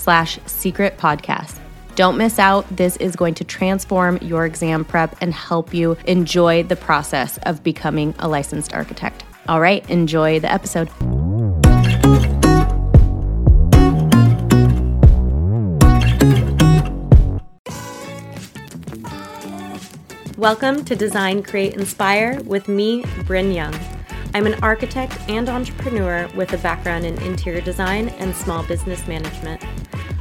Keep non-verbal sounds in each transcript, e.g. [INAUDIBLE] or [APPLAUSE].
slash secret podcast. Don't miss out. This is going to transform your exam prep and help you enjoy the process of becoming a licensed architect. All right, enjoy the episode. Welcome to Design, Create, Inspire with me, Bryn Young. I'm an architect and entrepreneur with a background in interior design and small business management.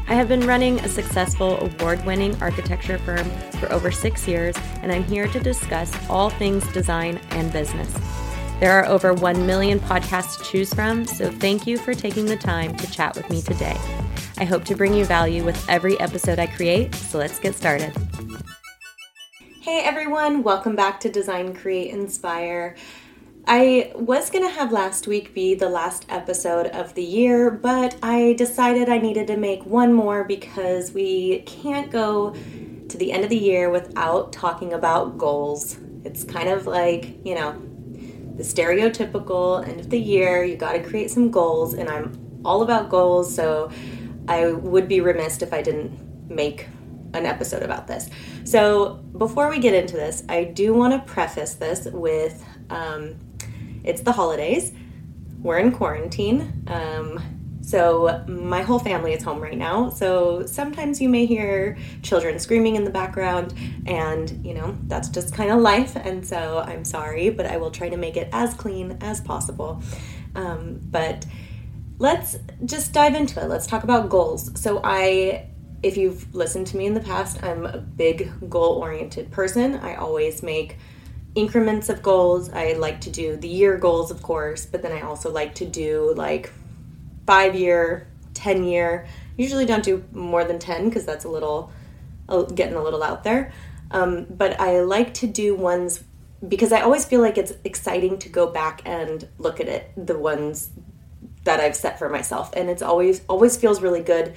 I have been running a successful award winning architecture firm for over six years, and I'm here to discuss all things design and business. There are over 1 million podcasts to choose from, so thank you for taking the time to chat with me today. I hope to bring you value with every episode I create, so let's get started. Hey everyone, welcome back to Design, Create, Inspire. I was going to have last week be the last episode of the year, but I decided I needed to make one more because we can't go to the end of the year without talking about goals. It's kind of like, you know, the stereotypical end of the year, you got to create some goals, and I'm all about goals, so I would be remiss if I didn't make an episode about this. So, before we get into this, I do want to preface this with um, it's the holidays. We're in quarantine. Um, so my whole family is home right now. So sometimes you may hear children screaming in the background, and you know, that's just kind of life. And so I'm sorry, but I will try to make it as clean as possible. Um, but let's just dive into it. Let's talk about goals. So I if you've listened to me in the past, I'm a big goal oriented person. I always make increments of goals. I like to do the year goals, of course, but then I also like to do like five year, 10 year. Usually don't do more than 10 because that's a little, getting a little out there. Um, but I like to do ones because I always feel like it's exciting to go back and look at it, the ones that I've set for myself. And it's always, always feels really good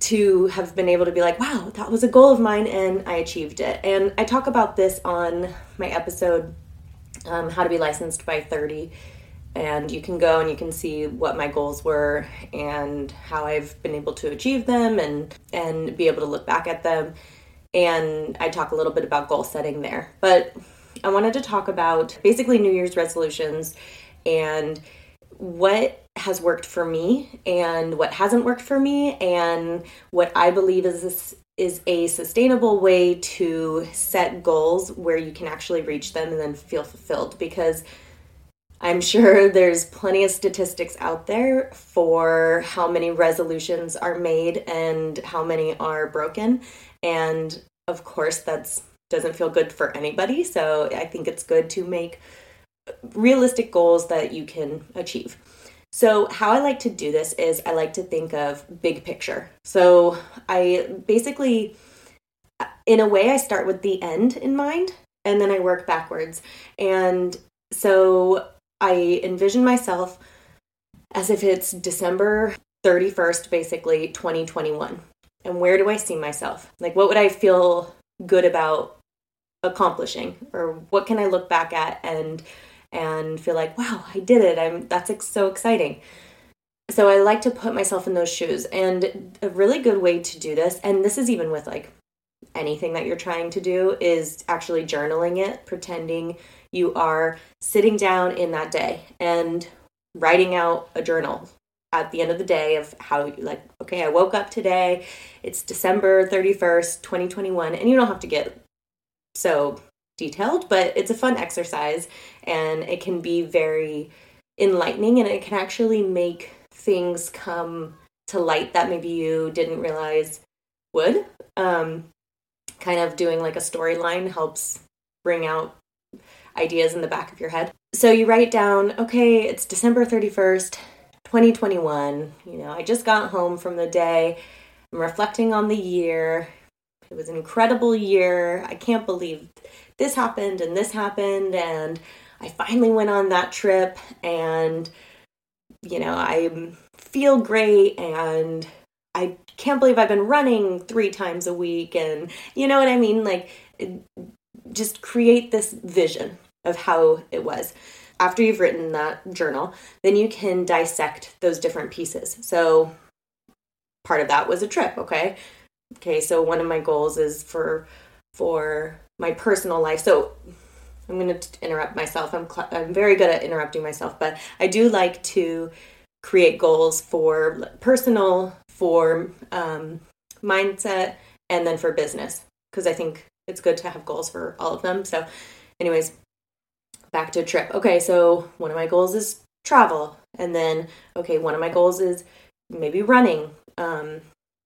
to have been able to be like, wow, that was a goal of mine and I achieved it. And I talk about this on my episode, um, How to Be Licensed by 30. And you can go and you can see what my goals were and how I've been able to achieve them and, and be able to look back at them. And I talk a little bit about goal setting there. But I wanted to talk about basically New Year's resolutions and what has worked for me and what hasn't worked for me and what I believe is this is a sustainable way to set goals where you can actually reach them and then feel fulfilled. Because I'm sure [LAUGHS] there's plenty of statistics out there for how many resolutions are made and how many are broken. And of course that's doesn't feel good for anybody. So I think it's good to make realistic goals that you can achieve. So, how I like to do this is I like to think of big picture. So, I basically, in a way, I start with the end in mind and then I work backwards. And so, I envision myself as if it's December 31st, basically 2021. And where do I see myself? Like, what would I feel good about accomplishing? Or what can I look back at and and feel like, wow, I did it. I'm that's ex- so exciting. So I like to put myself in those shoes. And a really good way to do this, and this is even with like anything that you're trying to do, is actually journaling it, pretending you are sitting down in that day and writing out a journal at the end of the day of how you like okay i woke up today it's december 31st 2021 and you don't have to get so detailed but it's a fun exercise and it can be very enlightening and it can actually make things come to light that maybe you didn't realize would um, kind of doing like a storyline helps bring out ideas in the back of your head so you write down okay it's december 31st 2021. You know, I just got home from the day. I'm reflecting on the year. It was an incredible year. I can't believe this happened and this happened. And I finally went on that trip and, you know, I feel great and I can't believe I've been running three times a week. And you know what I mean? Like, just create this vision of how it was after you've written that journal, then you can dissect those different pieces. So part of that was a trip, okay? Okay, so one of my goals is for for my personal life. So I'm going to interrupt myself. I'm cl- I'm very good at interrupting myself, but I do like to create goals for personal, for um, mindset, and then for business because I think it's good to have goals for all of them. So, anyways, back to trip. Okay, so one of my goals is travel. And then, okay, one of my goals is maybe running. Um,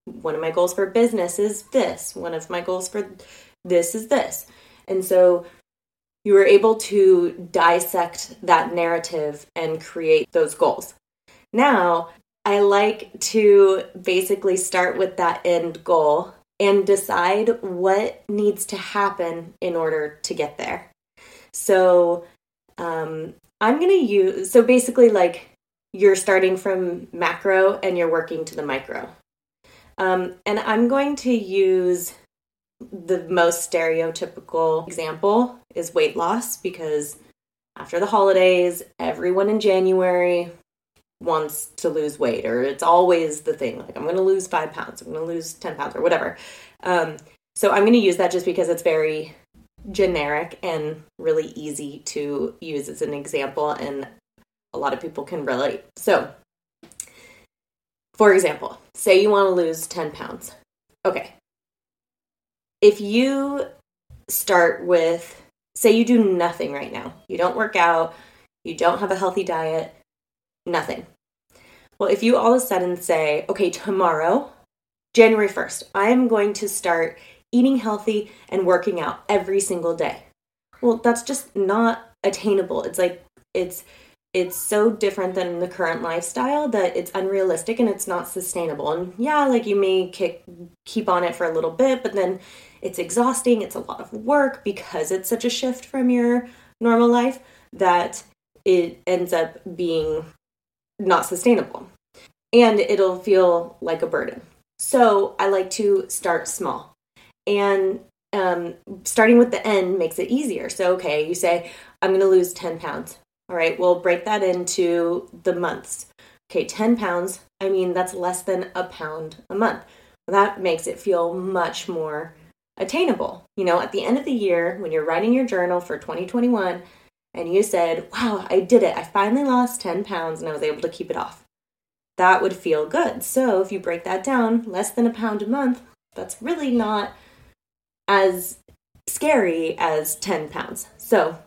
one of my goals for business is this. One of my goals for this is this. And so you were able to dissect that narrative and create those goals. Now, I like to basically start with that end goal and decide what needs to happen in order to get there. So um, I'm going to use, so basically, like you're starting from macro and you're working to the micro. Um, and I'm going to use the most stereotypical example is weight loss because after the holidays, everyone in January wants to lose weight, or it's always the thing like, I'm going to lose five pounds, I'm going to lose 10 pounds, or whatever. Um, so I'm going to use that just because it's very generic and really easy to use as an example, and a lot of people can relate. So, for example, say you want to lose 10 pounds. Okay. If you start with, say you do nothing right now, you don't work out, you don't have a healthy diet, nothing. Well, if you all of a sudden say, okay, tomorrow, January 1st, I am going to start eating healthy and working out every single day. Well, that's just not attainable. It's like it's it's so different than the current lifestyle that it's unrealistic and it's not sustainable. And yeah, like you may kick, keep on it for a little bit, but then it's exhausting. It's a lot of work because it's such a shift from your normal life that it ends up being not sustainable. And it'll feel like a burden. So I like to start small and um, starting with the end makes it easier. So, okay, you say, I'm going to lose 10 pounds. All right, we'll break that into the months. Okay, 10 pounds, I mean, that's less than a pound a month. That makes it feel much more attainable. You know, at the end of the year, when you're writing your journal for 2021, and you said, Wow, I did it. I finally lost 10 pounds and I was able to keep it off. That would feel good. So, if you break that down, less than a pound a month, that's really not as scary as 10 pounds. So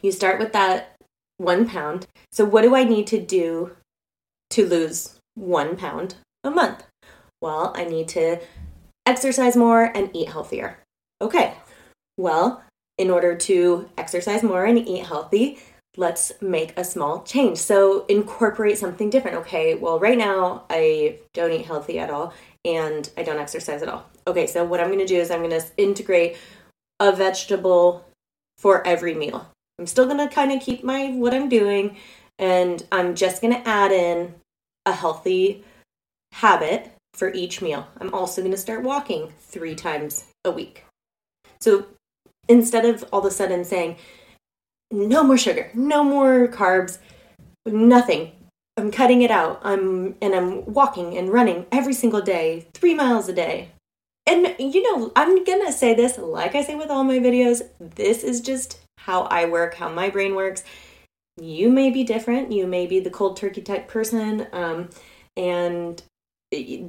you start with that one pound. So, what do I need to do to lose one pound a month? Well, I need to exercise more and eat healthier. Okay, well, in order to exercise more and eat healthy, let's make a small change. So, incorporate something different. Okay, well, right now I don't eat healthy at all and I don't exercise at all. Okay, so what I'm going to do is I'm going to integrate a vegetable for every meal. I'm still going to kind of keep my what I'm doing and I'm just going to add in a healthy habit for each meal. I'm also going to start walking 3 times a week. So instead of all of a sudden saying no more sugar, no more carbs, nothing, I'm cutting it out. I'm and I'm walking and running every single day, 3 miles a day. And you know, I'm going to say this like I say with all my videos, this is just how I work, how my brain works. you may be different. You may be the cold turkey type person, um, and it,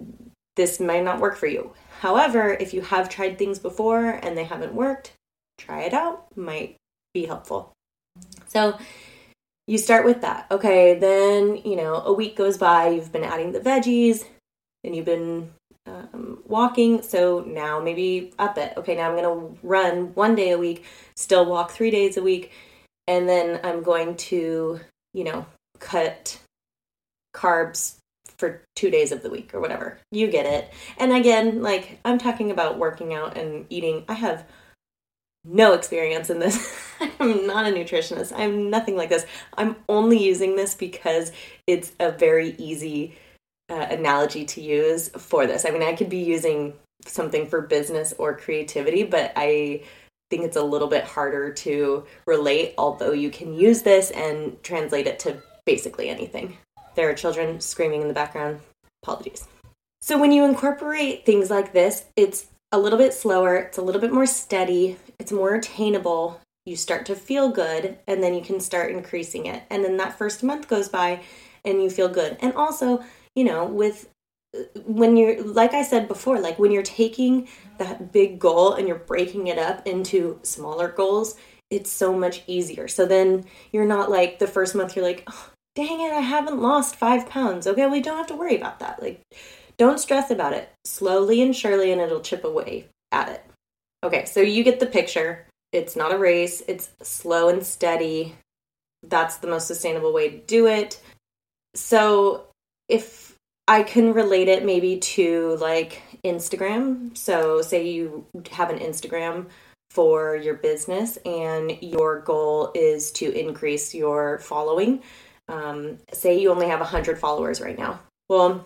this might not work for you. However, if you have tried things before and they haven't worked, try it out. Might be helpful. So you start with that. Okay, then, you know, a week goes by, you've been adding the veggies, and you've been um, walking. So now maybe up it. Okay, now I'm going to run one day a week, still walk three days a week, and then I'm going to, you know, cut carbs for two days of the week or whatever. You get it. And again, like I'm talking about working out and eating. I have no experience in this. [LAUGHS] I'm not a nutritionist. I'm nothing like this. I'm only using this because it's a very easy uh, analogy to use for this. I mean, I could be using something for business or creativity, but I think it's a little bit harder to relate, although you can use this and translate it to basically anything. There are children screaming in the background. Apologies. So, when you incorporate things like this, it's a little bit slower, it's a little bit more steady, it's more attainable. You start to feel good, and then you can start increasing it. And then that first month goes by, and you feel good. And also, you know, with when you're like I said before, like when you're taking that big goal and you're breaking it up into smaller goals, it's so much easier. So then you're not like the first month you're like, oh, dang it, I haven't lost five pounds. Okay, we don't have to worry about that. Like don't stress about it. Slowly and surely, and it'll chip away at it. Okay, so you get the picture. It's not a race, it's slow and steady. That's the most sustainable way to do it. So, if I can relate it maybe to like Instagram. So, say you have an Instagram for your business and your goal is to increase your following. Um, say you only have 100 followers right now. Well,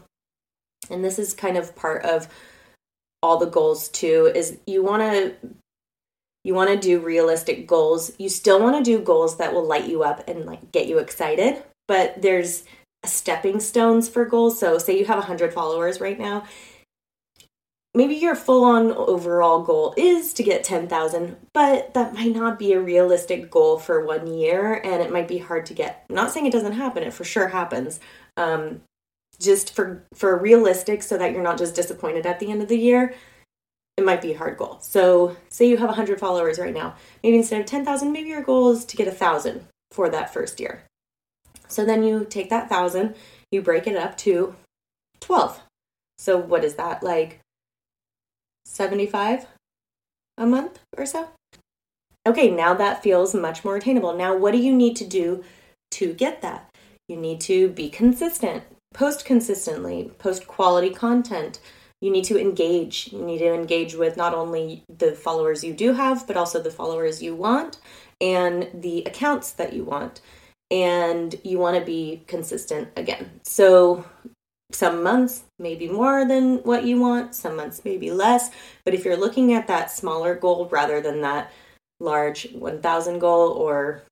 and this is kind of part of all the goals too is you want to you want to do realistic goals you still want to do goals that will light you up and like get you excited but there's stepping stones for goals. So say you have 100 followers right now. Maybe your full on overall goal is to get 10,000 but that might not be a realistic goal for one year. And it might be hard to get I'm not saying it doesn't happen it for sure happens. Um, just for for realistic so that you're not just disappointed at the end of the year it might be a hard goal. So say you have 100 followers right now maybe instead of 10000 maybe your goal is to get a thousand for that first year so then you take that thousand you break it up to 12 so what is that like 75 a month or so okay now that feels much more attainable now what do you need to do to get that you need to be consistent post consistently, post quality content. You need to engage. You need to engage with not only the followers you do have, but also the followers you want and the accounts that you want. And you want to be consistent again. So, some months maybe more than what you want, some months maybe less. But if you're looking at that smaller goal rather than that large 1000 goal, or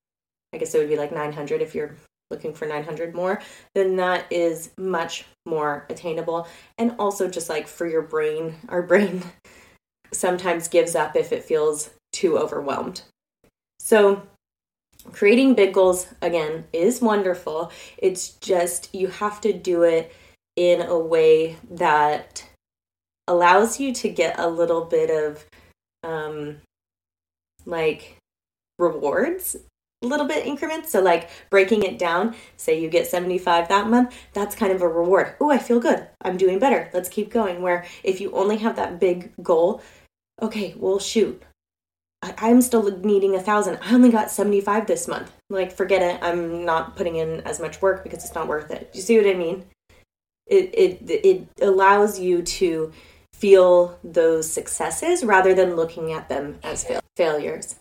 I guess it would be like 900 if you're looking for 900 more, then that is much more attainable. And also, just like for your brain, [LAUGHS] our brain sometimes gives up if it feels too overwhelmed. So, creating big goals again is wonderful. It's just you have to do it in a way that allows you to get a little bit of um, like rewards a little bit increments. So, like breaking it down, say you get 75 that month, that's kind of a reward. Oh, I feel good. I'm doing better. Let's keep going. Where if you only have that big goal, okay, well, shoot, I- am still needing a thousand. I only got 75 this month. Like, forget it. I'm not putting in as much work because it's not worth it. You see what I mean? It, it, it allows you to feel those successes rather than looking at them as fail- failures.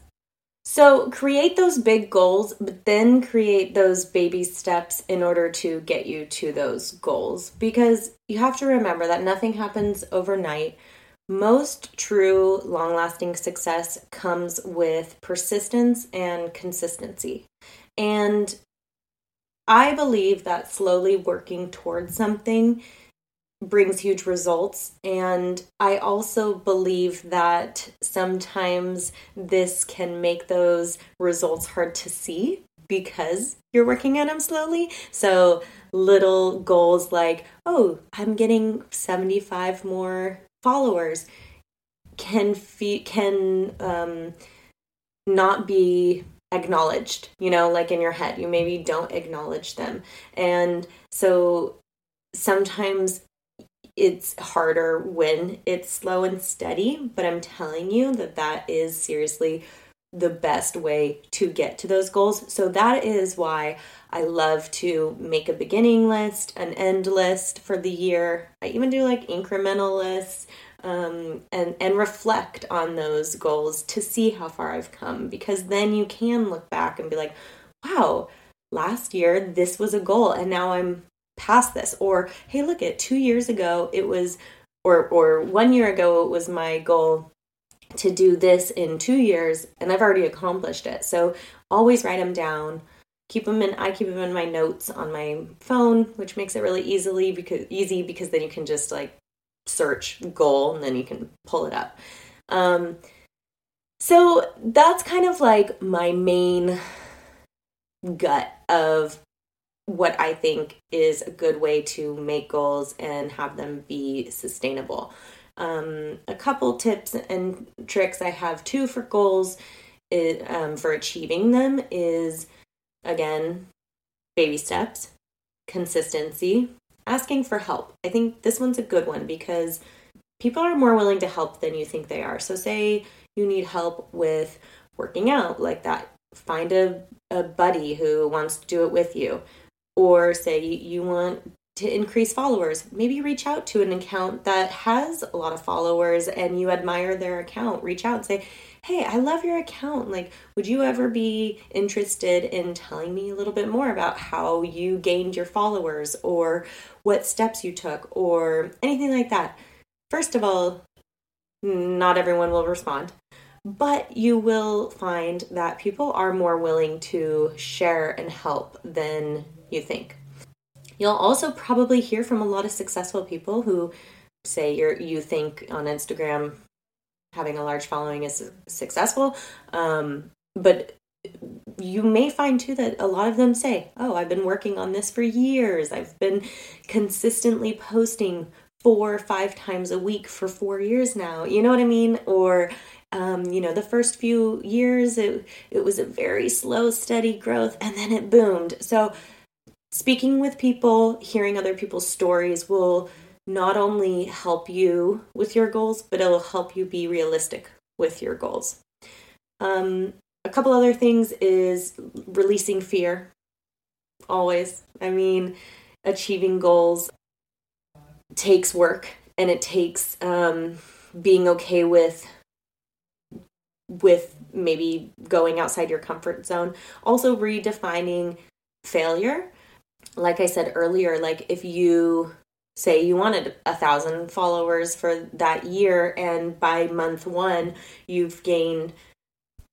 So create those big goals, but then create those baby steps in order to get you to those goals because you have to remember that nothing happens overnight. Most true long lasting success comes with persistence and consistency. And I believe that slowly working towards something brings huge results. And I also believe that sometimes this can make those results hard to see. because you're working at them slowly. So little goals like, oh, I'm getting 75 more followers can fe- can um, not be acknowledged you know like in your head. You maybe don't acknowledge them. And so sometimes it's harder when it's slow and steady but i'm telling you that that is seriously the best way to get to those goals. So that is why I love to make a beginning list, an end list for the year. I even do like incremental lists um, and and reflect on those goals to see how far I've come because then you can look back and be like, wow, last year this was a goal and now I'm past this. Or hey, look at two years ago it was, or or one year ago it was my goal to do this in two years and I've already accomplished it. So always write them down. Keep them in I keep them in my notes on my phone, which makes it really easily because easy because then you can just like search goal and then you can pull it up. Um so that's kind of like my main gut of what I think is a good way to make goals and have them be sustainable. Um, a couple tips and tricks I have too for goals is, um, for achieving them is again baby steps, consistency, asking for help. I think this one's a good one because people are more willing to help than you think they are. So, say you need help with working out like that, find a, a buddy who wants to do it with you. Or say you want to increase followers, maybe reach out to an account that has a lot of followers and you admire their account. Reach out and say, Hey, I love your account. Like, would you ever be interested in telling me a little bit more about how you gained your followers or what steps you took or anything like that? First of all, not everyone will respond, but you will find that people are more willing to share and help than you think. You'll also probably hear from a lot of successful people who say you're you think on Instagram having a large following is successful, um, but you may find too that a lot of them say, "Oh, I've been working on this for years. I've been consistently posting four or five times a week for four years now." You know what I mean? Or um, you know, the first few years it it was a very slow, steady growth, and then it boomed. So speaking with people, hearing other people's stories will not only help you with your goals, but it'll help you be realistic with your goals. Um, a couple other things is releasing fear. Always. I mean, achieving goals takes work and it takes um, being okay with with maybe going outside your comfort zone also redefining failure like I said earlier, like if you say you wanted a thousand followers for that year and by month one you've gained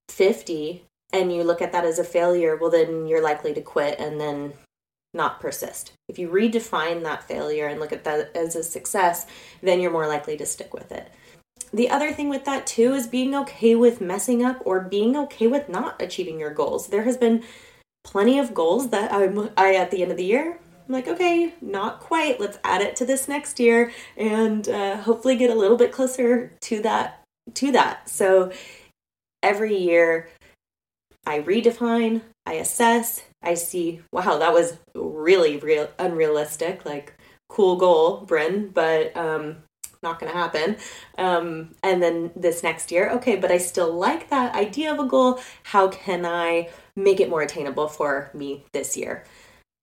50 and you look at that as a failure, well, then you're likely to quit and then not persist. If you redefine that failure and look at that as a success, then you're more likely to stick with it. The other thing with that too is being okay with messing up or being okay with not achieving your goals. There has been plenty of goals that I'm I at the end of the year. I'm like, okay, not quite. Let's add it to this next year and uh, hopefully get a little bit closer to that to that. So every year I redefine, I assess, I see, wow, that was really real unrealistic, like cool goal, Bryn, but um not going to happen. Um, and then this next year, okay, but I still like that idea of a goal. How can I make it more attainable for me this year.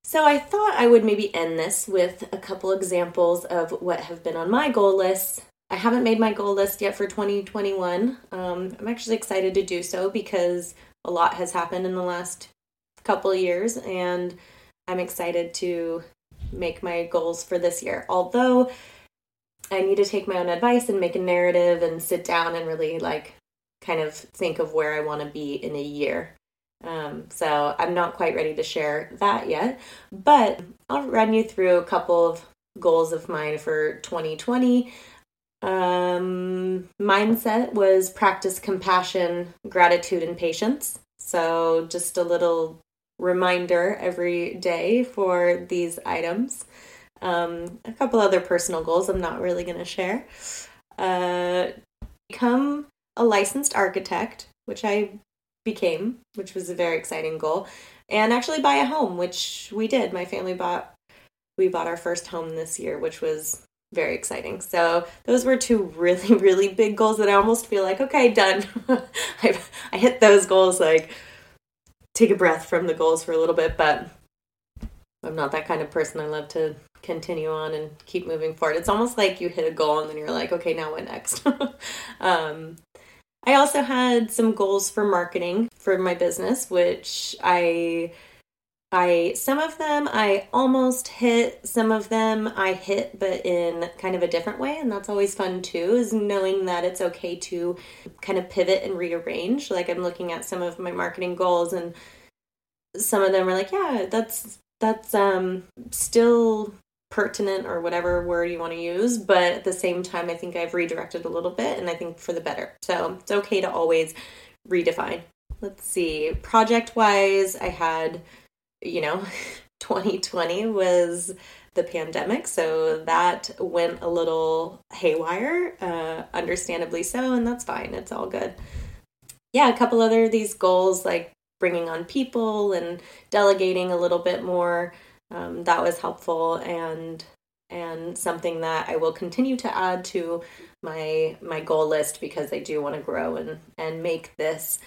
So I thought I would maybe end this with a couple examples of what have been on my goal list. I haven't made my goal list yet for 2021. Um, I'm actually excited to do so because a lot has happened in the last couple years, and I'm excited to make my goals for this year. Although I need to take my own advice and make a narrative and sit down and really like kind of think of where I want to be in a year. Um, so I'm not quite ready to share that yet, but I'll run you through a couple of goals of mine for 2020. Um, mindset was practice compassion, gratitude, and patience. So just a little reminder every day for these items. Um, a couple other personal goals I'm not really going to share. Uh, become a licensed architect, which I became, which was a very exciting goal, and actually buy a home, which we did. My family bought we bought our first home this year, which was very exciting. So those were two [LAUGHS] really, really big goals that I almost feel like, okay, done. [LAUGHS] I, I hit those goals, like take a breath from the goals for a little bit, but I'm not that kind of person. I love to continue on and keep moving forward. It's almost like you hit a goal and then you're like, okay, now what next? [LAUGHS] um, I also had some goals for marketing for my business, which I I some of them I almost hit, some of them I hit but in kind of a different way and that's always fun too is knowing that it's okay to kind of pivot and rearrange. Like I'm looking at some of my marketing goals and some of them are like, yeah, that's that's um still pertinent or whatever word you want to use, but at the same time I think I've redirected a little bit and I think for the better. So, it's okay to always redefine. Let's see. Project wise, I had you know, [LAUGHS] 2020 was the pandemic, so that went a little haywire, uh, understandably so, and that's fine. It's all good. Yeah, a couple other these goals like bringing on people and delegating a little bit more. Um, that was helpful and and something that I will continue to add to my my goal list because I do want to grow and and make this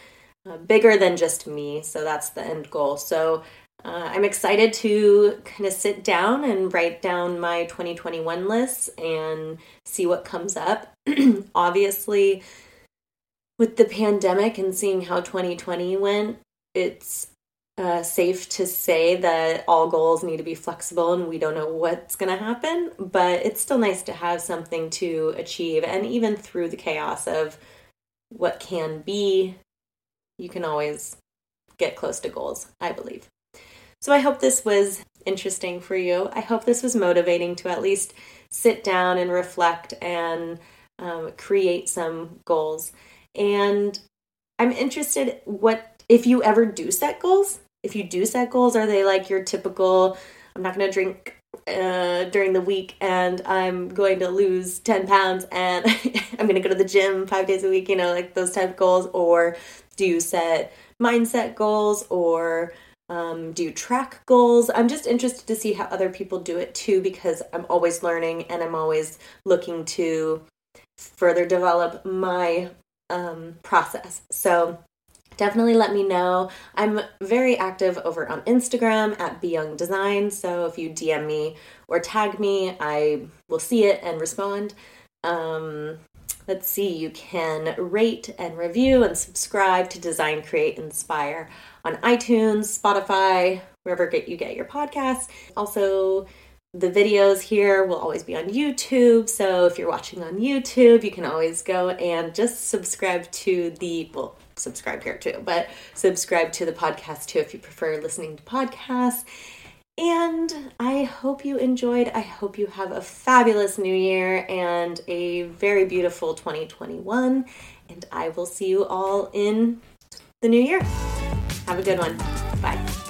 uh, bigger than just me. So that's the end goal. So uh, I'm excited to kind of sit down and write down my 2021 lists and see what comes up. [CLEARS THROAT] Obviously, with the pandemic and seeing how 2020 went, it's uh, safe to say that all goals need to be flexible and we don't know what's going to happen, but it's still nice to have something to achieve. And even through the chaos of what can be, you can always get close to goals, I believe. So I hope this was interesting for you. I hope this was motivating to at least sit down and reflect and um, create some goals. And I'm interested what if you ever do set goals. If you do set goals, are they like your typical? I'm not going to drink uh, during the week and I'm going to lose 10 pounds and [LAUGHS] I'm going to go to the gym five days a week, you know, like those type goals? Or do you set mindset goals or um, do you track goals? I'm just interested to see how other people do it too because I'm always learning and I'm always looking to further develop my um, process. So definitely let me know. I'm very active over on Instagram at Young Design. So if you DM me or tag me, I will see it and respond. Um, let's see, you can rate and review and subscribe to Design, Create, Inspire on iTunes, Spotify, wherever you get your podcasts. Also, the videos here will always be on YouTube. So if you're watching on YouTube, you can always go and just subscribe to the, well, subscribe here too, but subscribe to the podcast too if you prefer listening to podcasts. And I hope you enjoyed. I hope you have a fabulous new year and a very beautiful 2021. And I will see you all in the new year. Have a good one. Bye.